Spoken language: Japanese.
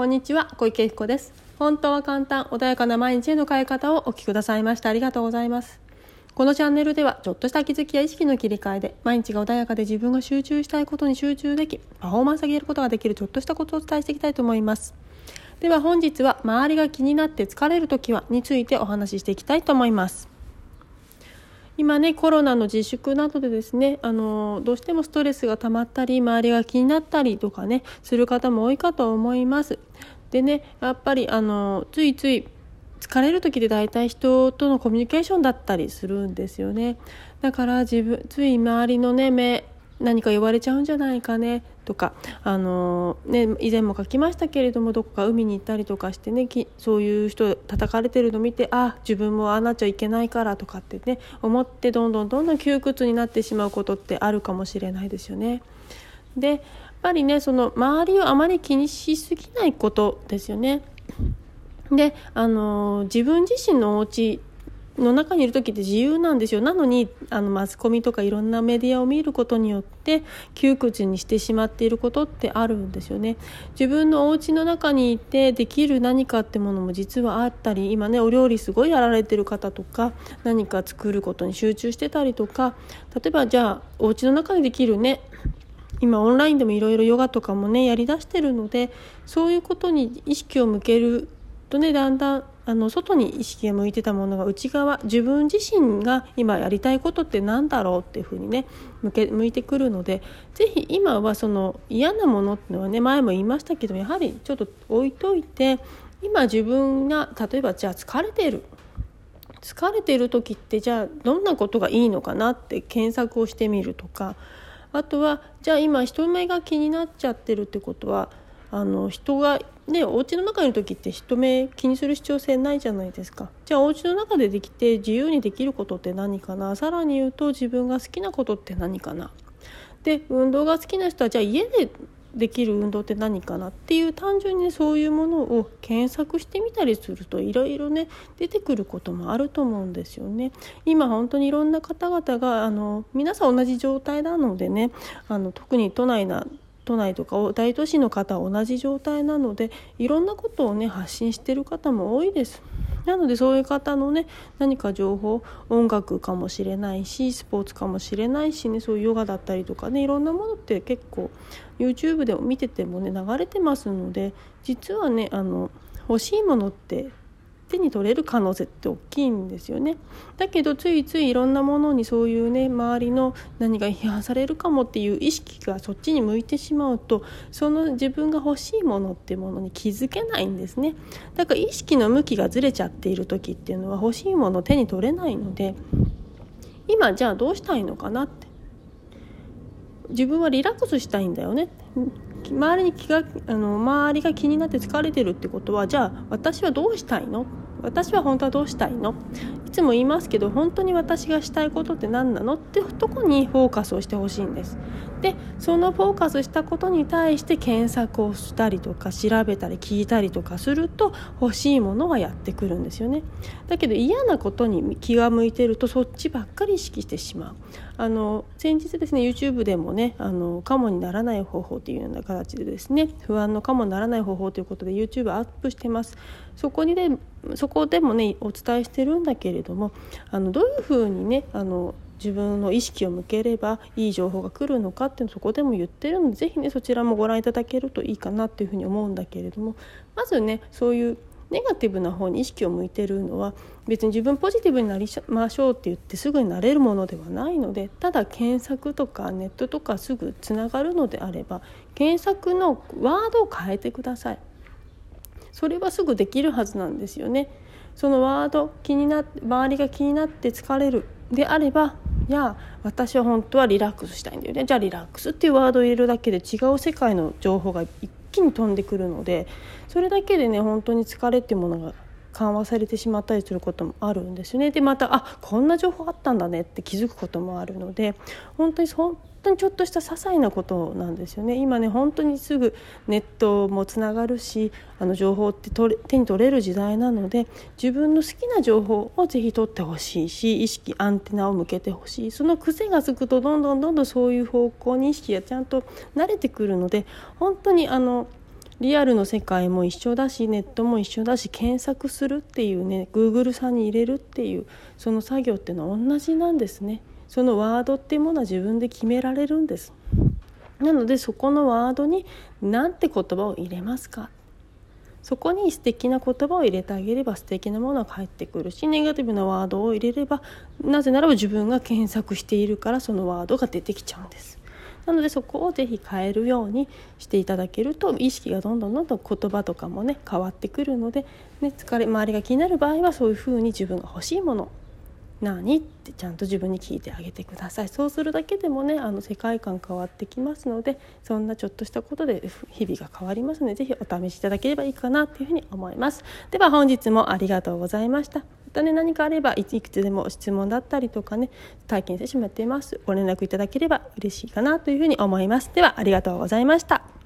こんにちは小池彦です。本当は簡単穏やかな毎日への変え方をお聞きくださいましてありがとうございます。このチャンネルではちょっとした気づきや意識の切り替えで毎日が穏やかで自分が集中したいことに集中できパフォーマンス上げることができるちょっとしたことをお伝えしていきたいと思います。では本日は周りが気になって疲れる時はについてお話ししていきたいと思います。今ねコロナの自粛などでですねあのどうしてもストレスが溜まったり周りが気になったりとかねする方も多いかと思います。でねやっぱりあのついつい疲れる時で大体人とのコミュニケーションだったりするんですよねだから自分つい周りのね目何か言われちゃうんじゃないかねとかあのね以前も書きましたけれどもどこか海に行ったりとかしてねそういう人叩かれてるの見てあ自分もああなっちゃいけないからとかってね思ってどんどんどんどん窮屈になってしまうことってあるかもしれないですよね。でやっぱりねその周りをあまり気にしすぎないことですよね。であの自分自身のお家の中にいる時って自由なんですよ。なのにあのマスコミとかいろんなメディアを見ることによって窮屈にしてしまっていることってあるんですよね。自分のお家の中にいてできる何かってものも実はあったり今ねお料理すごいやられてる方とか何か作ることに集中してたりとか例えばじゃあお家の中でできるね今オンラインでもいろいろヨガとかもねやりだしてるのでそういうことに意識を向けるとねだんだんあの外に意識が向いてたものが内側自分自身が今やりたいことって何だろうっていうふうにね向け向いてくるので是非今はその嫌なものっていうのはね前も言いましたけどやはりちょっと置いといて今自分が例えばじゃあ疲れてる。疲れてる時ってじゃあどんなことがいいのかなって検索をしてみるとかあとはじゃあ今人目が気になっちゃってるってことはあの人がねお家の中にいる時って人目気にする必要性ないじゃないですか。じゃあお家の中でできて自由にできることって何かな？さらに言うと自分が好きなことって何かな？で運動が好きな人はじゃあ家でできる運動って何かなっていう単純に、そういうものを検索してみたりするといろいろね出てくることもあると思うんですよね。今本当にいろんな方々があの皆さん同じ状態なのでねあの特に都内な都内とか大都市の方は同じ状態なのでいろんなことをね発信してる方も多いです。なのでそういう方のね何か情報音楽かもしれないしスポーツかもしれないしねそういうヨガだったりとかねいろんなものって結構 YouTube でも見ててもね流れてますので実はねあの欲しいものって手に取れる可能性って大きいんですよね。だけどついついいろんなものにそういうね周りの何が批判されるかもっていう意識がそっちに向いてしまうとその自分が欲しいものってものに気づけないんですね。だから意識の向きがずれちゃっている時っていうのは欲しいものを手に取れないので今じゃあどうしたいのかなって自分はリラックスしたいんだよね。周りに気があの周りが気になって疲れてるってことはじゃあ私はどうしたいの？私は本当はどうしたいの？つも言いますけど本当に私がしたいことって何なのってとこにフォーカスをしてほしいんです。でそのフォーカスしたことに対して検索をしたりとか調べたり聞いたりとかすると欲しいものはやってくるんですよね。だけど嫌なことに気が向いてるとそっちばっかり意識してしまう。あの先日ですね YouTube でもねあのカモにならない方法というような形でですね不安のカモにならない方法ということで YouTube アップしてます。そこにねそこでもねお伝えしてるんだけれれどもあのどういうふうにねあの自分の意識を向ければいい情報が来るのかっていうのそこでも言ってるので是非ねそちらもご覧いただけるといいかなっていうふうに思うんだけれどもまずねそういうネガティブな方に意識を向いてるのは別に自分ポジティブになりましょうって言ってすぐになれるものではないのでただ検索とかネットとかすぐつながるのであれば検索のワードを変えてください。それはすぐできるはずなんですよね。そのワード気になって周りが気になって疲れるであればいや私は本当はリラックスしたいんだよね。じゃあリラックスっていうワードを入れるだけで違う世界の情報が一気に飛んでくるのでそれだけでね本当に疲れっていうものが緩和されてしまったりすることもあるんですよね。でまたあこんな情報あったんだねって気づくこともあるので本当に本当にちょっとした些細なことなんですよね。今ね本当にすぐネットもつながるしあの情報って取れ手に取れる時代なので自分の好きな情報をぜひ取ってほしいし意識アンテナを向けてほしい。その癖がつくとどんどんどんどんそういう方向に意識がちゃんと慣れてくるので本当にあのリアルの世界も一緒だしネットも一緒だし検索するっていうね Google さんに入れるっていうその作業っていうのは同じなんですね。そのワードっていうものは自分で決められるんです。なのでそこのワードに何て言葉を入れますか。そこに素敵な言葉を入れてあげれば素敵なものが返ってくるしネガティブなワードを入れればなぜならば自分が検索しているからそのワードが出てきちゃうんです。なのでそこをぜひ変えるようにしていただけると意識がどんどんどんどん言葉とかもね変わってくるので、ね、疲れ周りが気になる場合はそういうふうに自分が欲しいもの何？ってちゃんと自分に聞いてあげてください。そうするだけでもねあの世界観変わってきますのでそんなちょっとしたことで日々が変わりますので是非お試しいただければいいかなというふうに思います。では本日もありがとうございました。またね何かあればいくつでも質問だったりとかね体験セッションもやっています。ご連絡いただければ嬉しいかなというふうに思います。ではありがとうございました。